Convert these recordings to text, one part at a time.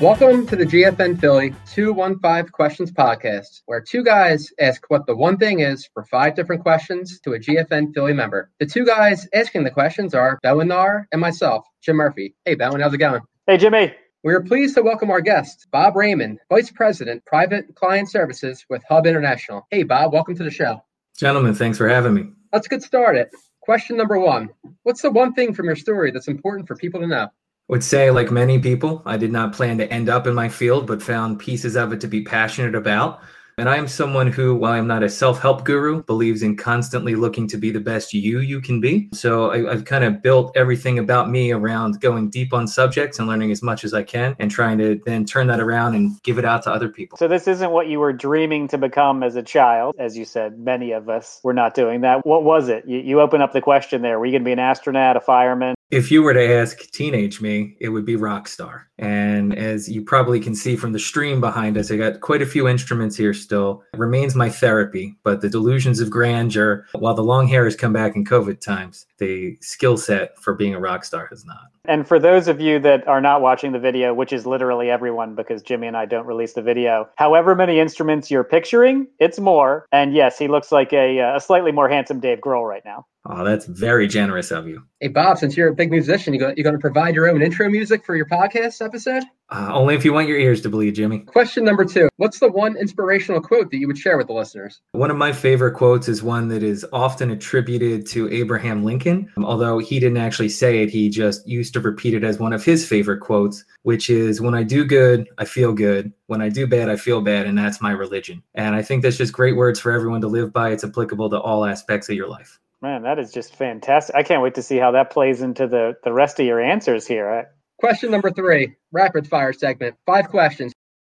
Welcome to the GFN Philly 215 Questions Podcast, where two guys ask what the one thing is for five different questions to a GFN Philly member. The two guys asking the questions are Bowen Nar and myself, Jim Murphy. Hey, Bowen, how's it going? Hey, Jimmy. We are pleased to welcome our guest, Bob Raymond, Vice President, Private Client Services with Hub International. Hey, Bob, welcome to the show. Gentlemen, thanks for having me. Let's get started. Question number one What's the one thing from your story that's important for people to know? Would say, like many people, I did not plan to end up in my field, but found pieces of it to be passionate about. And I am someone who, while I'm not a self help guru, believes in constantly looking to be the best you you can be. So I, have kind of built everything about me around going deep on subjects and learning as much as I can and trying to then turn that around and give it out to other people. So this isn't what you were dreaming to become as a child. As you said, many of us were not doing that. What was it? You, you open up the question there. Were you going to be an astronaut, a fireman? If you were to ask teenage me, it would be rock star. And as you probably can see from the stream behind us, I got quite a few instruments here still. It remains my therapy, but the delusions of grandeur, while the long hair has come back in COVID times, the skill set for being a rock star has not. And for those of you that are not watching the video, which is literally everyone because Jimmy and I don't release the video, however many instruments you're picturing, it's more. And yes, he looks like a, uh, a slightly more handsome Dave Grohl right now. Oh, that's very generous of you. Hey, Bob, since you're a big musician, you go, you going to provide your own intro music for your podcast episode? Uh, only if you want your ears to bleed, Jimmy. Question number two What's the one inspirational quote that you would share with the listeners? One of my favorite quotes is one that is often attributed to Abraham Lincoln, although he didn't actually say it. He just used to repeat it as one of his favorite quotes, which is When I do good, I feel good. When I do bad, I feel bad. And that's my religion. And I think that's just great words for everyone to live by. It's applicable to all aspects of your life. Man, that is just fantastic. I can't wait to see how that plays into the, the rest of your answers here. Question number three, rapid fire segment. Five questions.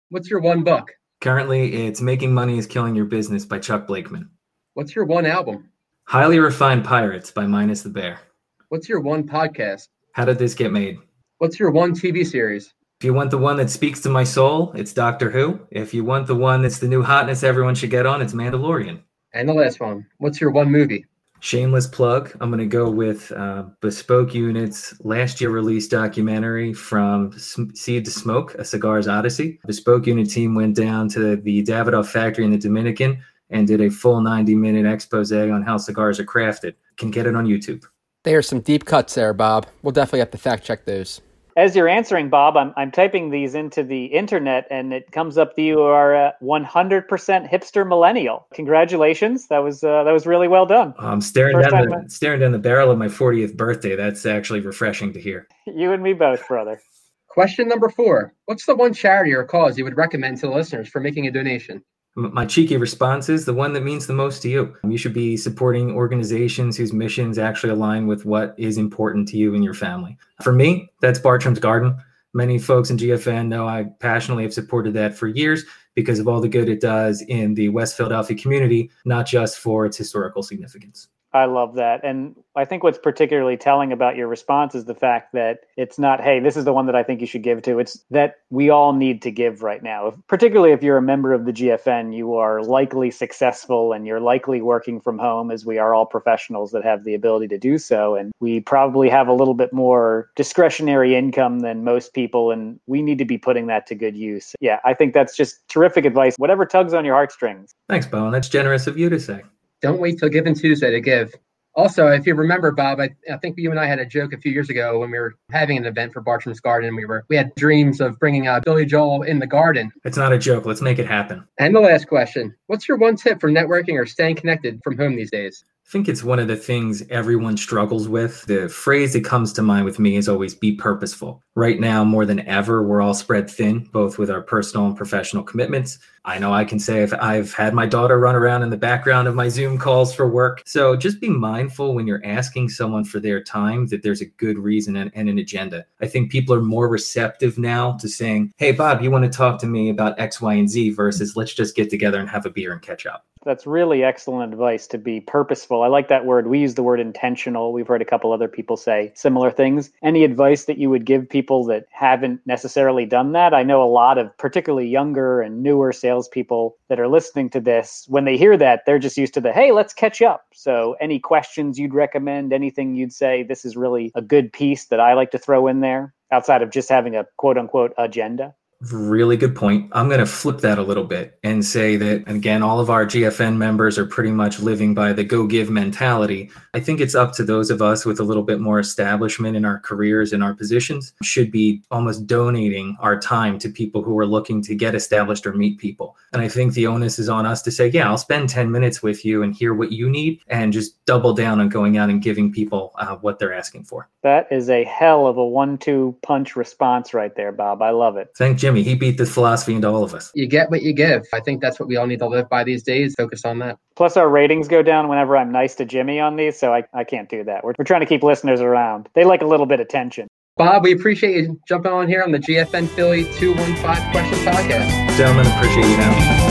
What's your one book? Currently, it's Making Money is Killing Your Business by Chuck Blakeman. What's your one album? Highly Refined Pirates by Minus the Bear. What's your one podcast? How did this get made? What's your one TV series? If you want the one that speaks to my soul, it's Doctor Who. If you want the one that's the new hotness everyone should get on, it's Mandalorian. And the last one. What's your one movie? Shameless plug. I'm going to go with uh, Bespoke Unit's last year released documentary from Seed to Smoke, A Cigar's Odyssey. Bespoke Unit team went down to the Davidoff factory in the Dominican and did a full 90 minute expose on how cigars are crafted. Can get it on YouTube. There are some deep cuts there, Bob. We'll definitely have to fact check those as you're answering, Bob, I'm, I'm typing these into the internet and it comes up that you are a 100% hipster millennial. Congratulations. That was uh, that was really well done. I'm staring down, the, staring down the barrel of my 40th birthday. That's actually refreshing to hear. You and me both, brother. Question number four What's the one charity or cause you would recommend to the listeners for making a donation? My cheeky response is the one that means the most to you. You should be supporting organizations whose missions actually align with what is important to you and your family. For me, that's Bartram's Garden. Many folks in GFN know I passionately have supported that for years because of all the good it does in the West Philadelphia community, not just for its historical significance. I love that. And I think what's particularly telling about your response is the fact that it's not, hey, this is the one that I think you should give to. It's that we all need to give right now. If, particularly if you're a member of the GFN, you are likely successful and you're likely working from home, as we are all professionals that have the ability to do so. And we probably have a little bit more discretionary income than most people. And we need to be putting that to good use. Yeah, I think that's just terrific advice. Whatever tugs on your heartstrings. Thanks, Bowen. That's generous of you to say. Don't wait till Giving Tuesday to give. Also, if you remember, Bob, I, I, think you and I had a joke a few years ago when we were having an event for Bartram's Garden. We were we had dreams of bringing uh, Billy Joel in the garden. It's not a joke. Let's make it happen. And the last question: What's your one tip for networking or staying connected from home these days? I think it's one of the things everyone struggles with. The phrase that comes to mind with me is always be purposeful. Right now, more than ever, we're all spread thin, both with our personal and professional commitments. I know I can say if I've had my daughter run around in the background of my Zoom calls for work. So just be mindful when you're asking someone for their time that there's a good reason and, and an agenda. I think people are more receptive now to saying, hey, Bob, you want to talk to me about X, Y, and Z versus let's just get together and have a beer and catch up that's really excellent advice to be purposeful. I like that word. We use the word intentional. We've heard a couple other people say similar things. Any advice that you would give people that haven't necessarily done that? I know a lot of particularly younger and newer salespeople that are listening to this. When they hear that, they're just used to the hey, let's catch up. So, any questions you'd recommend? Anything you'd say this is really a good piece that I like to throw in there outside of just having a quote unquote agenda? Really good point. I'm going to flip that a little bit and say that, again, all of our GFN members are pretty much living by the go give mentality. I think it's up to those of us with a little bit more establishment in our careers and our positions, should be almost donating our time to people who are looking to get established or meet people. And I think the onus is on us to say, yeah, I'll spend 10 minutes with you and hear what you need and just double down on going out and giving people uh, what they're asking for. That is a hell of a one two punch response right there, Bob. I love it. Thank Jimmy. He beat this philosophy into all of us. You get what you give. I think that's what we all need to live by these days. Focus on that. Plus, our ratings go down whenever I'm nice to Jimmy on these, so I, I can't do that. We're, we're trying to keep listeners around. They like a little bit of tension. Bob, we appreciate you jumping on here on the GFN Philly 215 Question Podcast. Gentlemen, appreciate you having me.